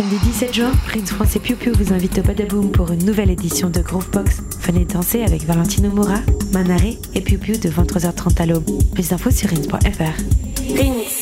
Samedi 17 juin, Prince France et Piu Piu vous invitent au Badaboom pour une nouvelle édition de Groovebox. Venez danser avec Valentino Mora, Manare et Piu Piu de 23h30 à l'aube. Plus d'infos sur rins.fr.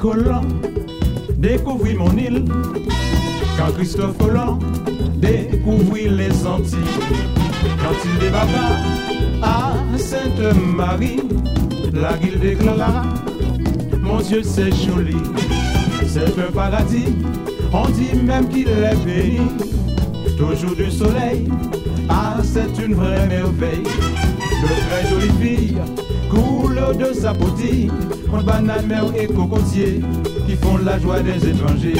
Colomb découvrit mon île. Quand Christophe Colomb découvrit les Antilles. Quand il débarqua à Sainte-Marie, la guilde déclara Mon Dieu, c'est joli, c'est un paradis. On dit même qu'il est béni. Toujours du soleil, ah, c'est une vraie merveille. De très jolies filles de sa boutique mer et cocotier qui font la joie des étrangers.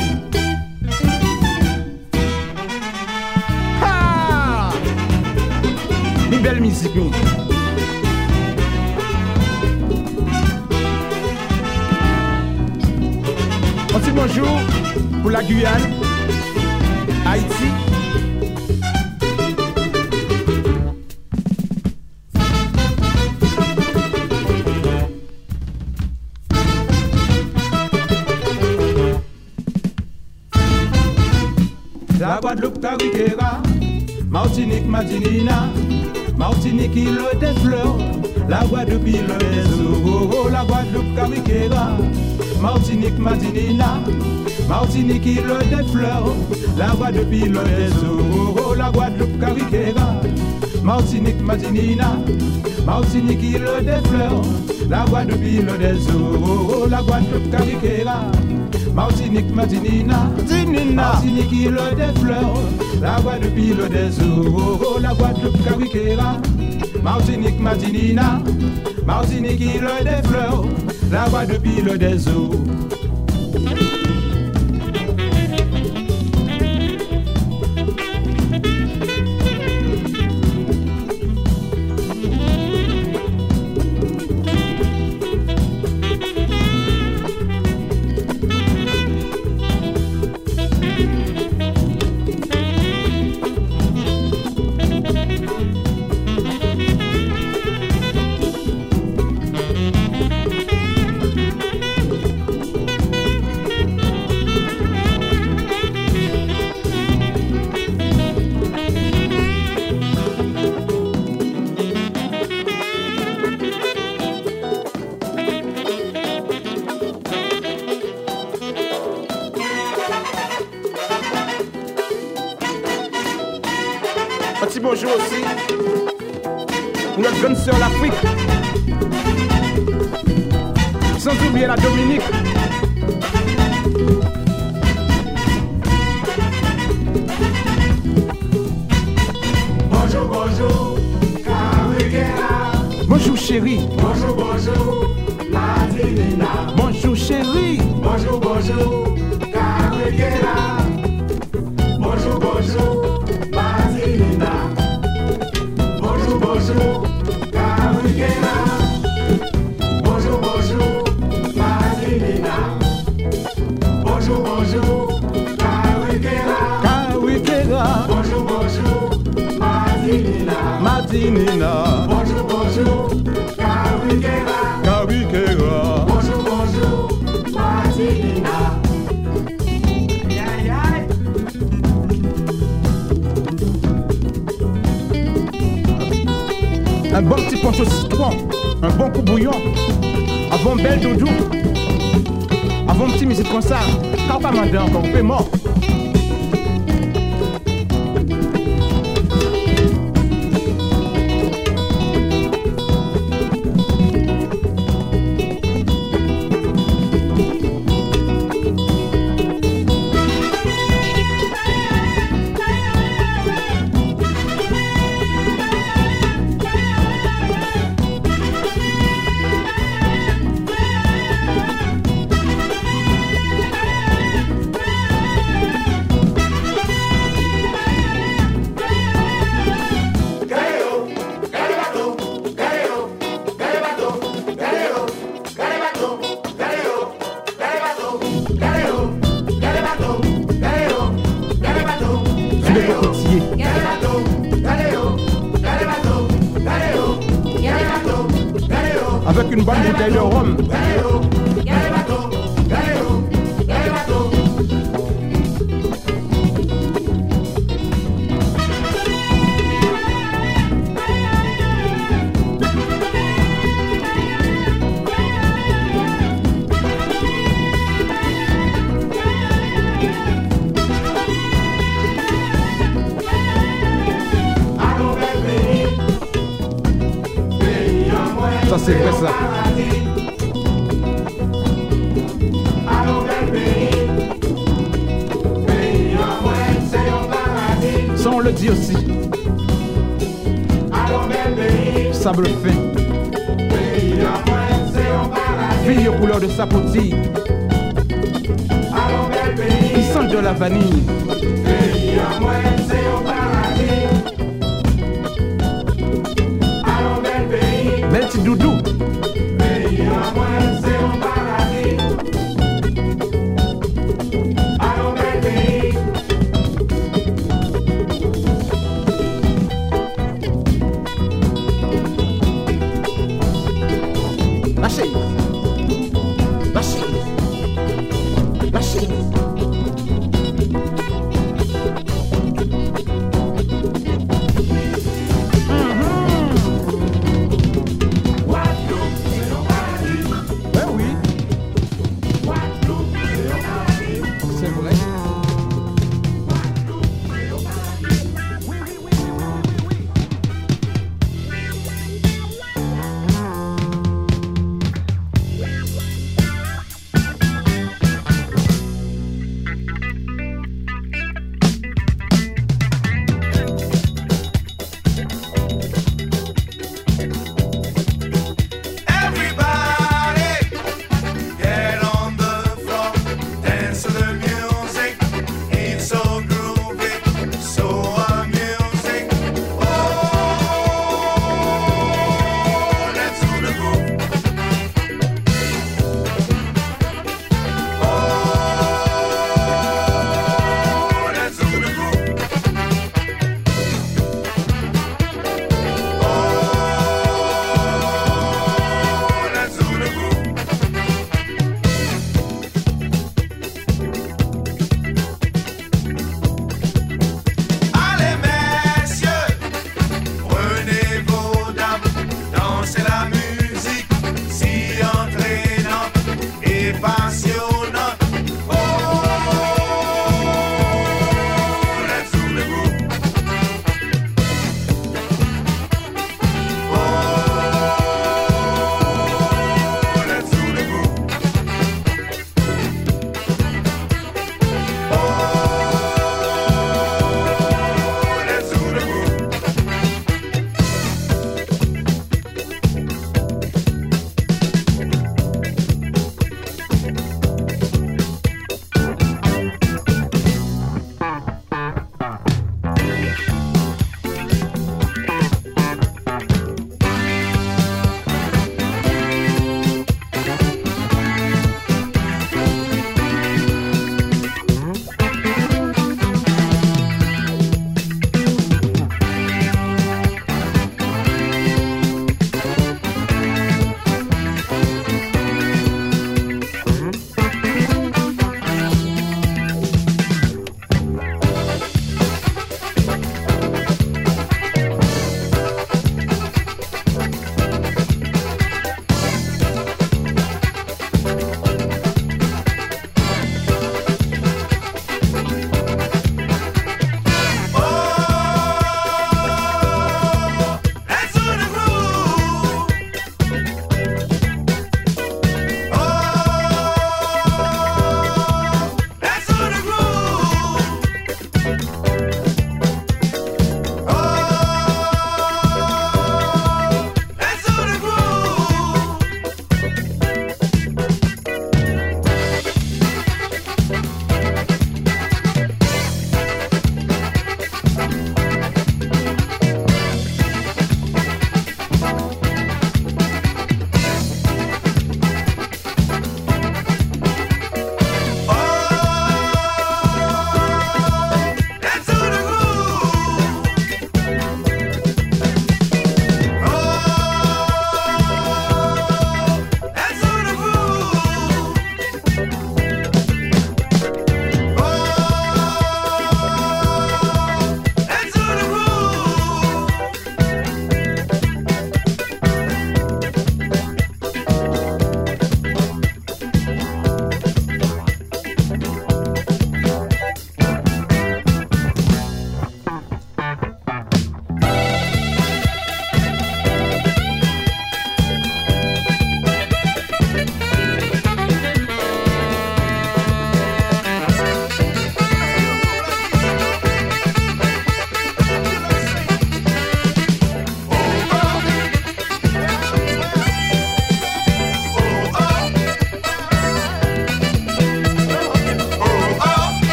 Ha! Une belle musique. Un petit bonjour pour la Guyane, Haïti. Guadeloupe, Cariquera, Martinique, Madinina, Martinique, île des fleurs, la Guadeloupe, île des eaux, la Guadeloupe, Cariquera, Martinique, Madinina, Martinique, île des fleurs, la Guadeloupe, île des eaux, la Guadeloupe, Cariquera, Martinique, Madinina, Martinique, île des fleurs, la Guadeloupe, île des eaux, la Guadeloupe, Cariquera. Martinique, Martinina, Martinique, île des fleurs, la Guadeloupe, île des eaux, la Guadeloupe, Cariquera, Martinique, Martinina, Martinique, île des fleurs, la Guadeloupe, île des eaux. Avec une bonne bouteille de rhum. Vrai ça. Ça on le dit aussi. Sable fin. Fille aux couleurs de sapoti. Qui sent de la vanille. do do.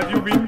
that you been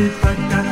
La pluie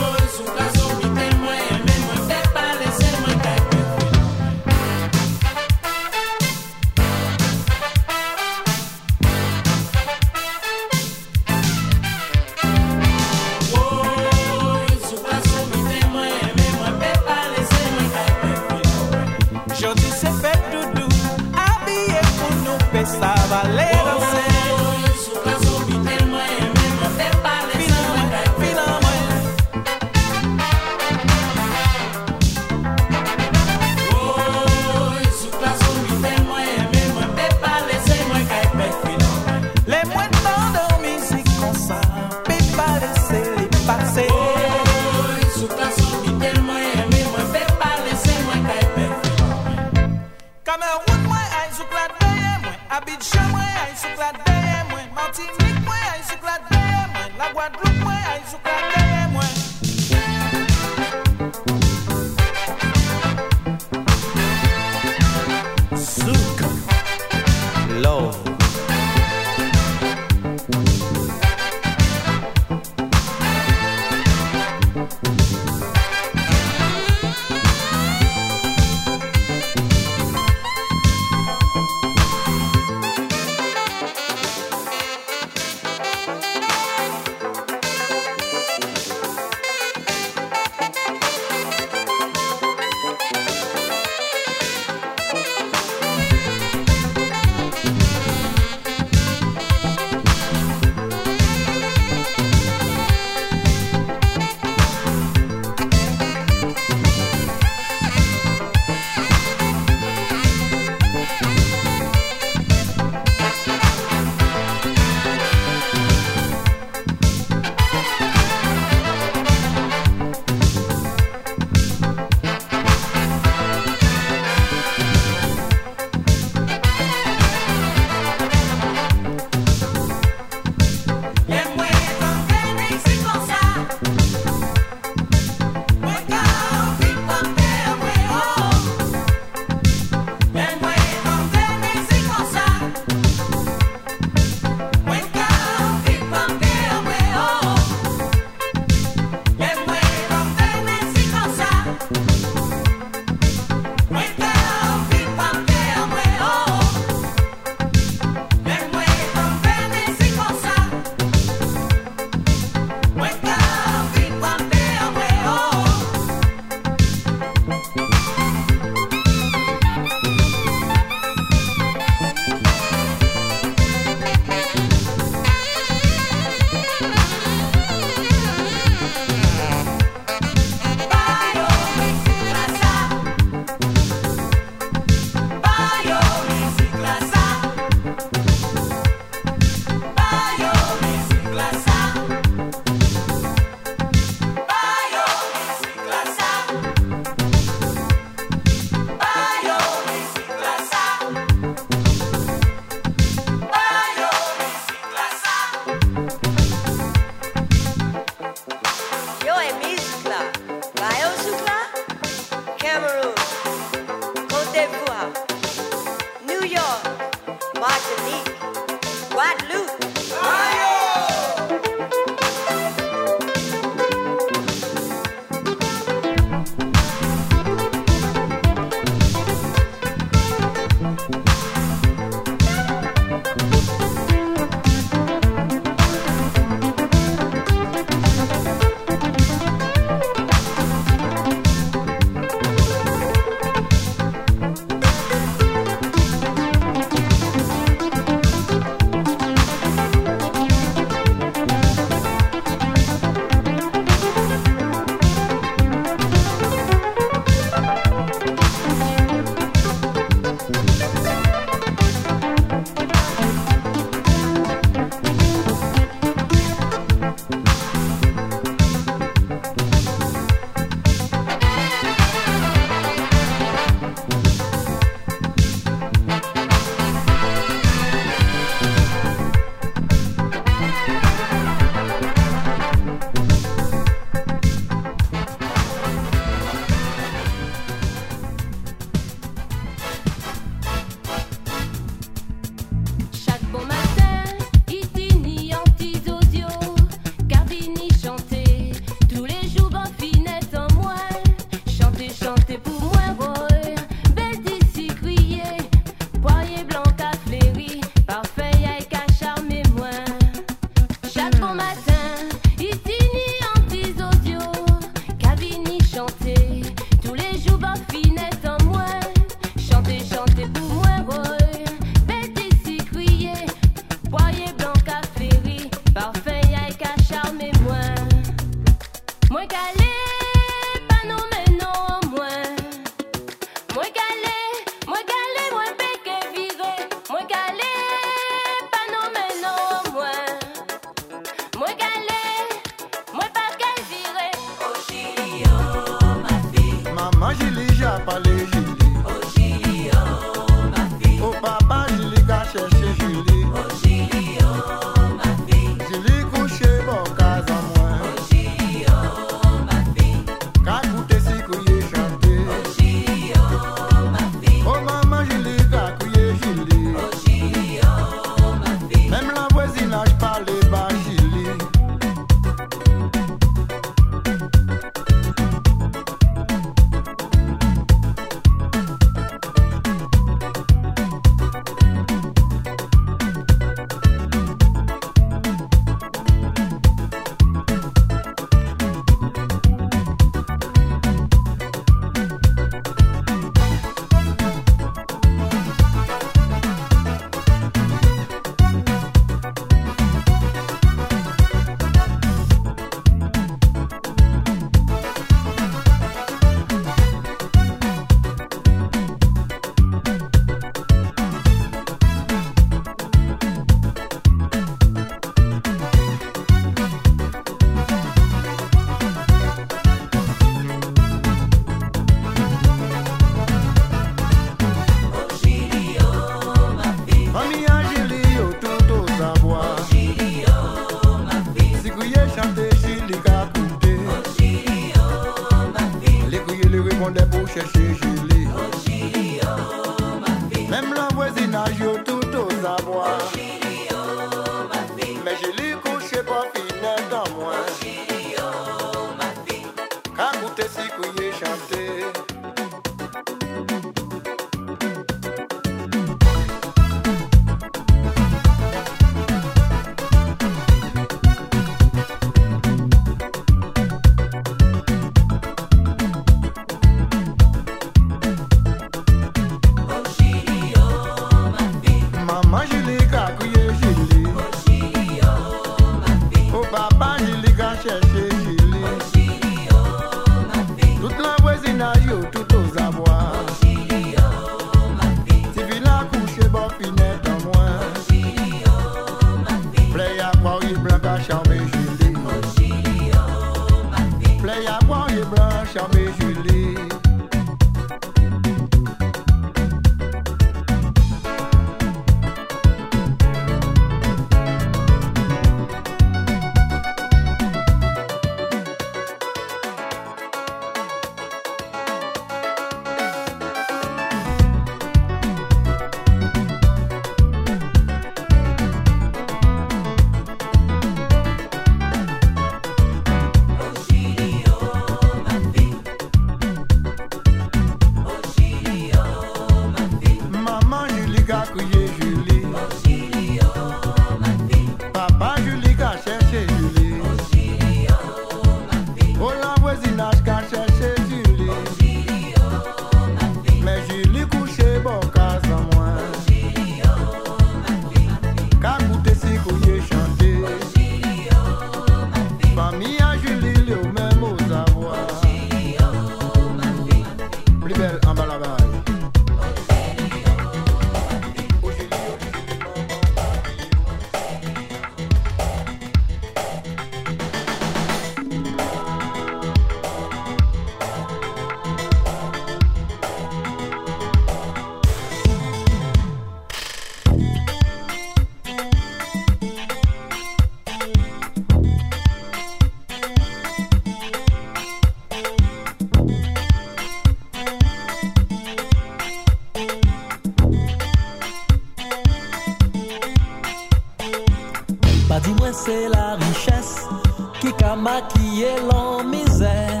maquillé l'en misère.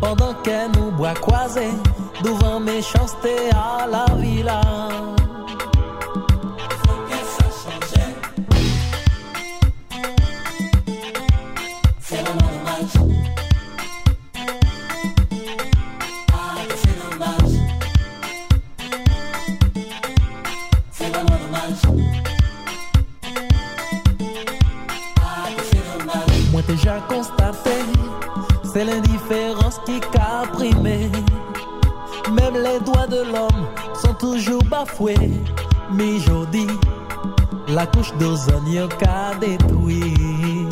Pendant qu'elle nous boit croisé, devant méchanceté Constaté, c'est l'indifférence qui qu'a primé. Même les doigts de l'homme sont toujours bafoués. Mais aujourd'hui, la couche d'ozone qu'a détruit.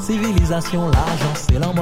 Civilisation, l'argent, c'est la.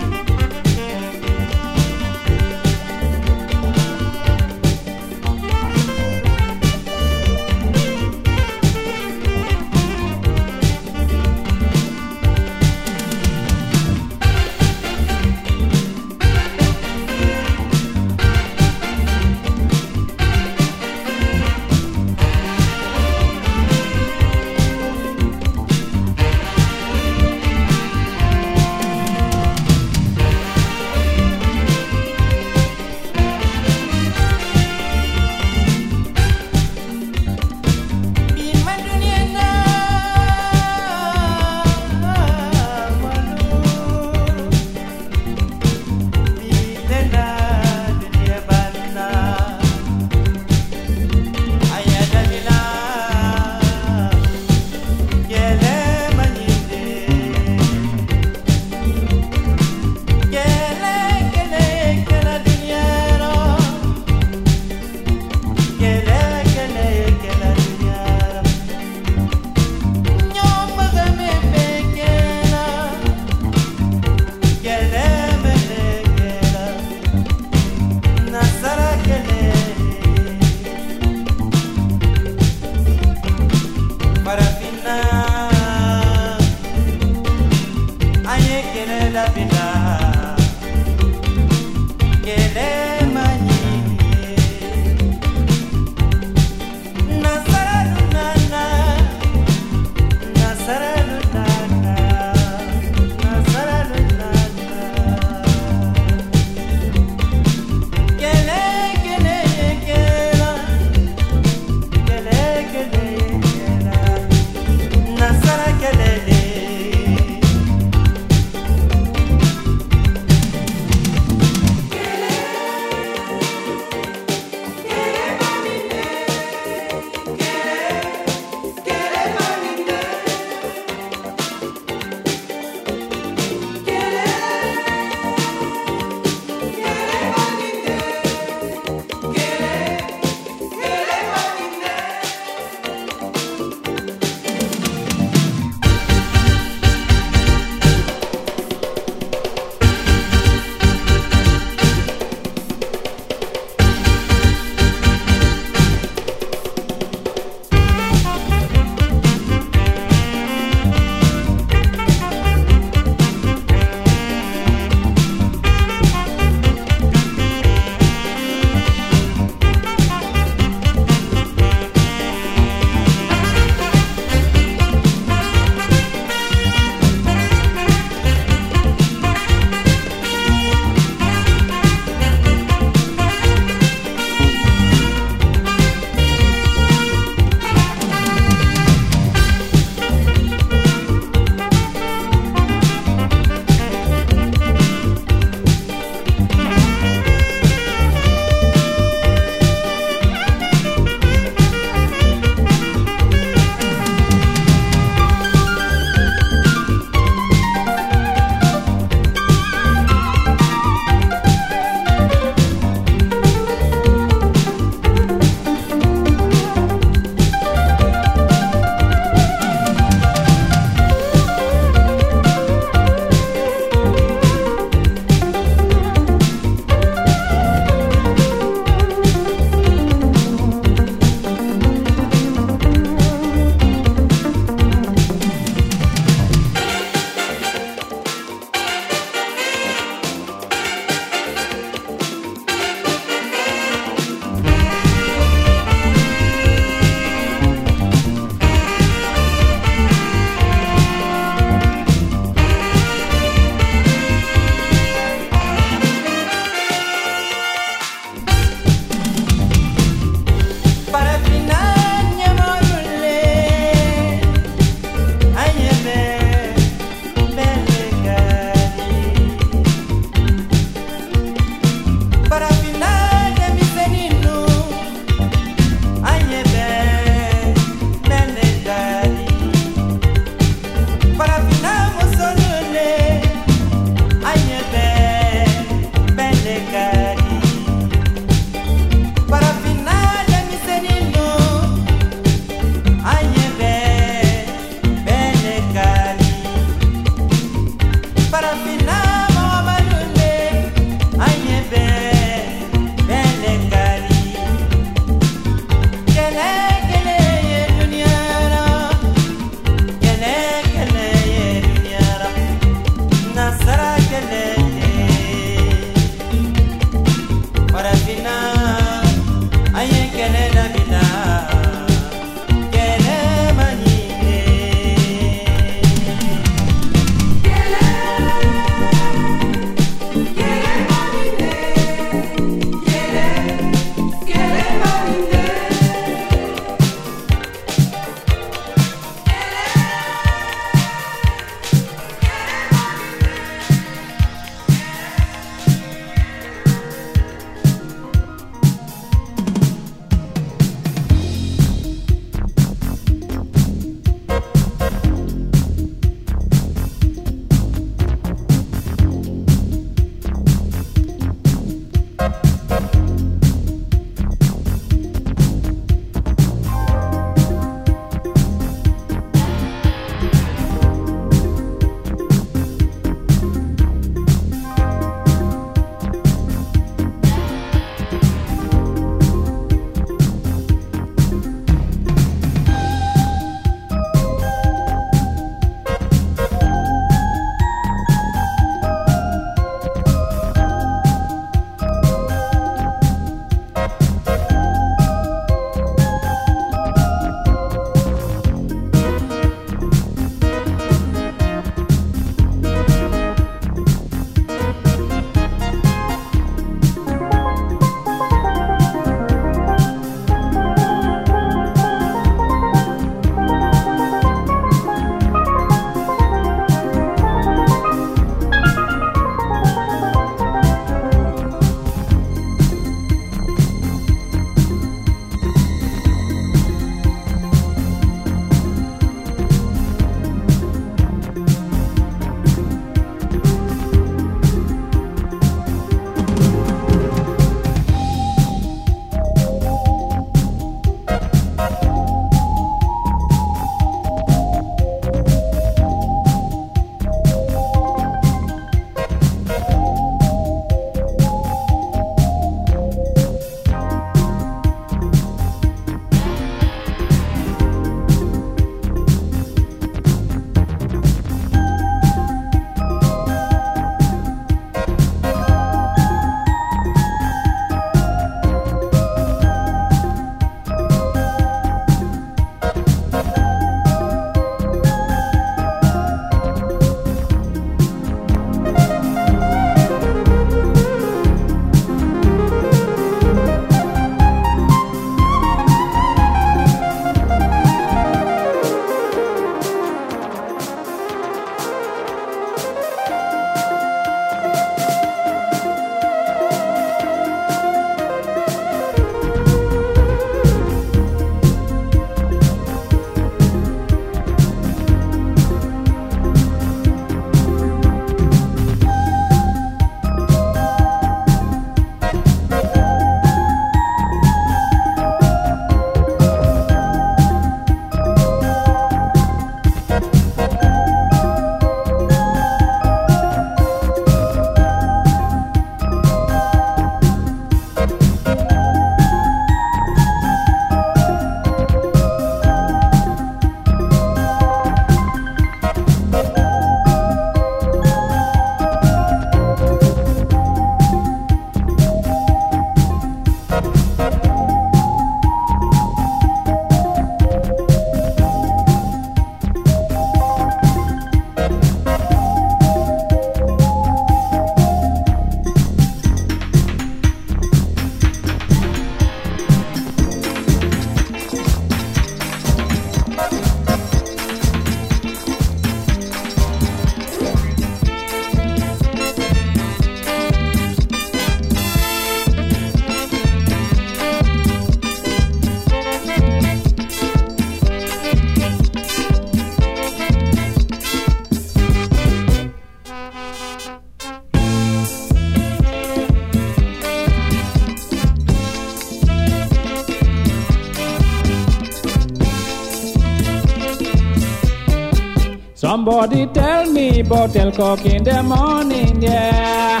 Nobody tell me bottle cock in the morning, yeah.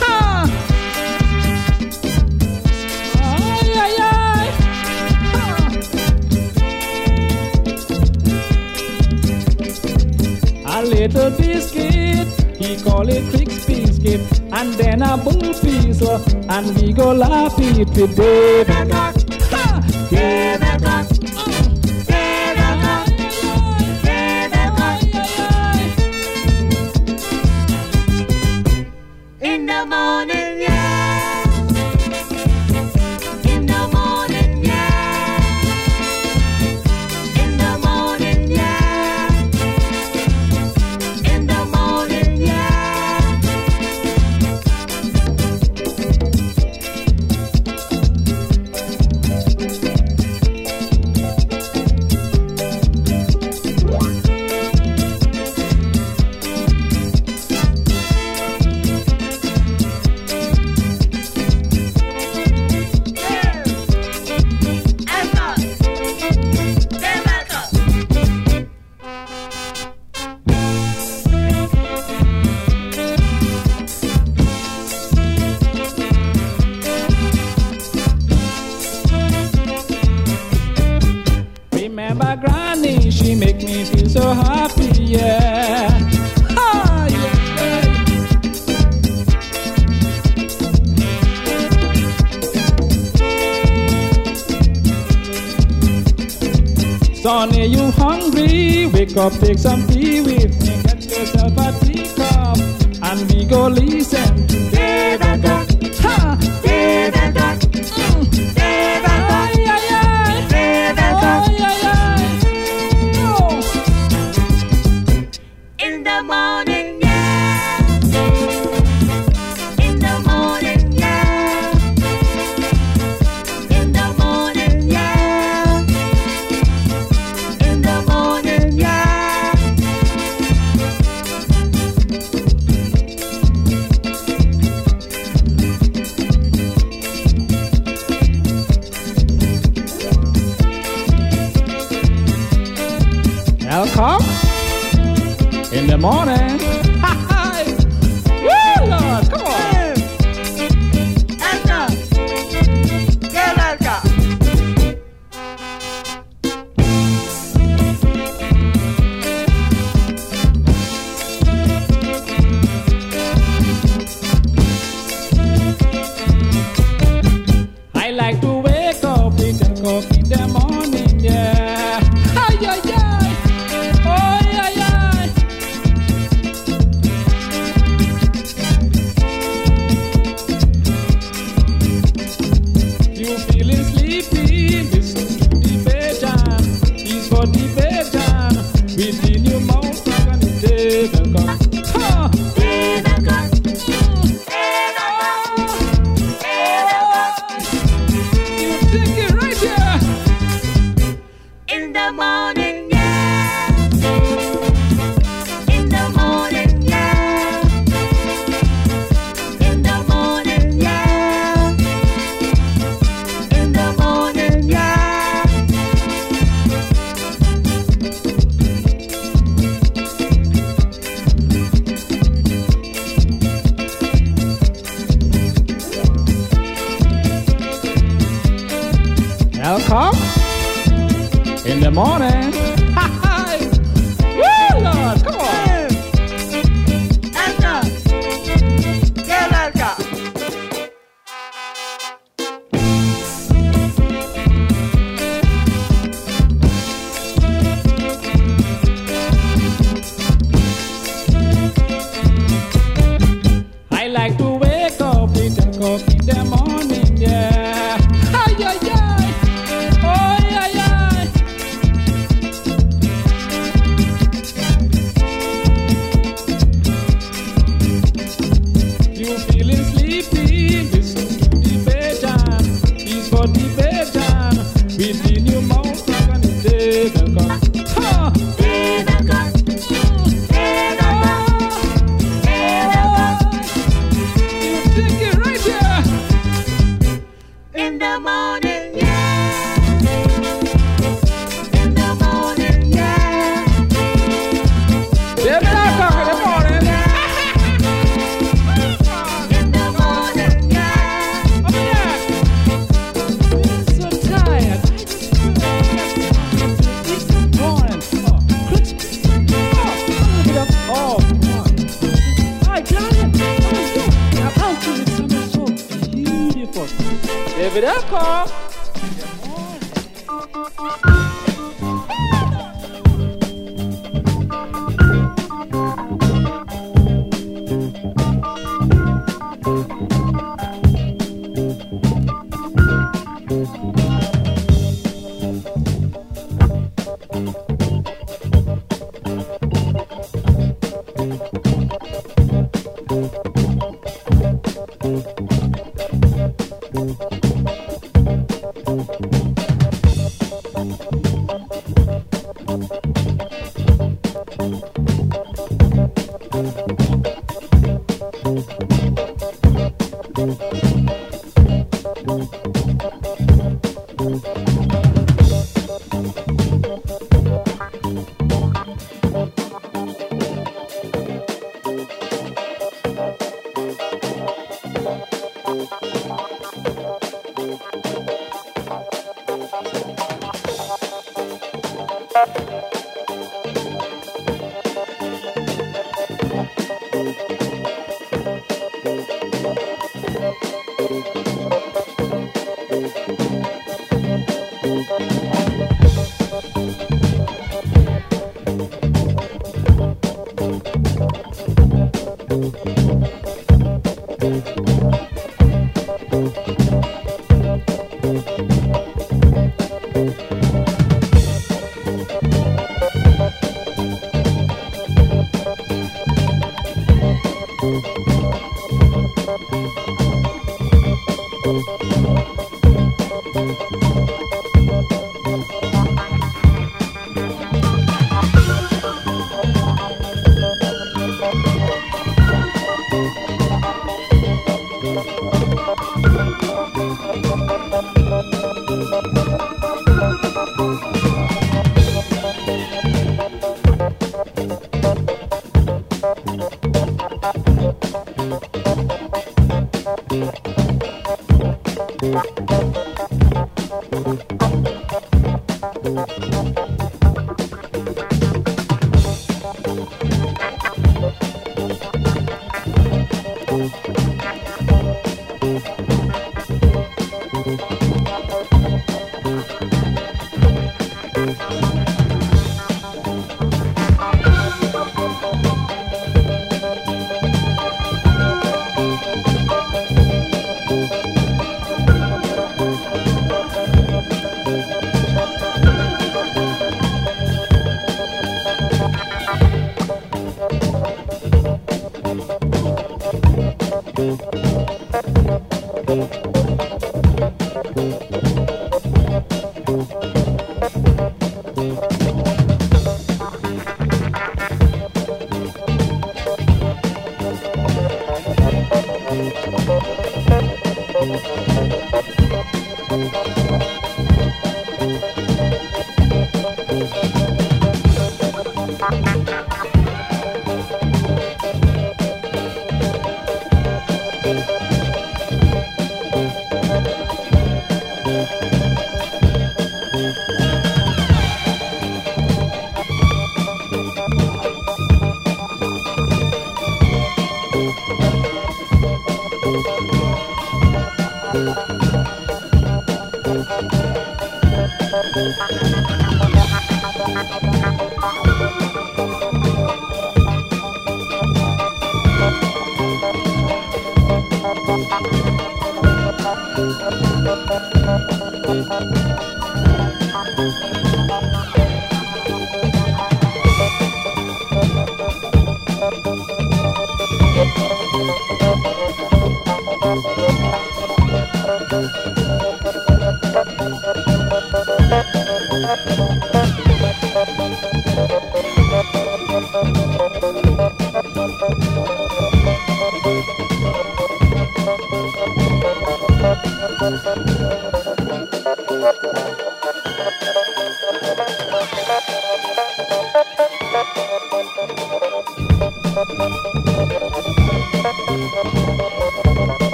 Ha! Oh, yeah, yeah. Huh. A little biscuit, he call it quick biscuit, and then a bull piece, and we go laugh it with David. Ha! David. up, take some tea.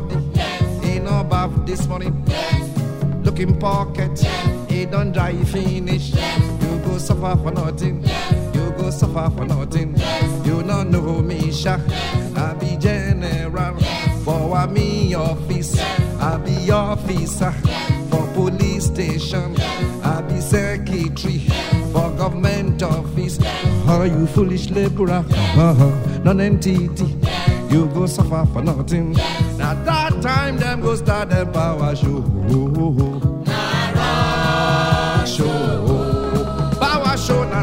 mud. Yes. He no bath this morning. Yes. Looking pocket. Yes. He done dry finish. Yes. You go suffer for nothing. Yes. You go suffer for nothing. Yes. You no know me, Shaq. Yes. I be general. Yes. For a me office. Yes. I be officer. Yes. For police station. Yes. I be secretary. Yes. For government office. Yes. Are you foolish laborer? Yes. Uh-huh. Non-entity. Yes. You go suffer for nothing. Yes time them go start them power show. Power show na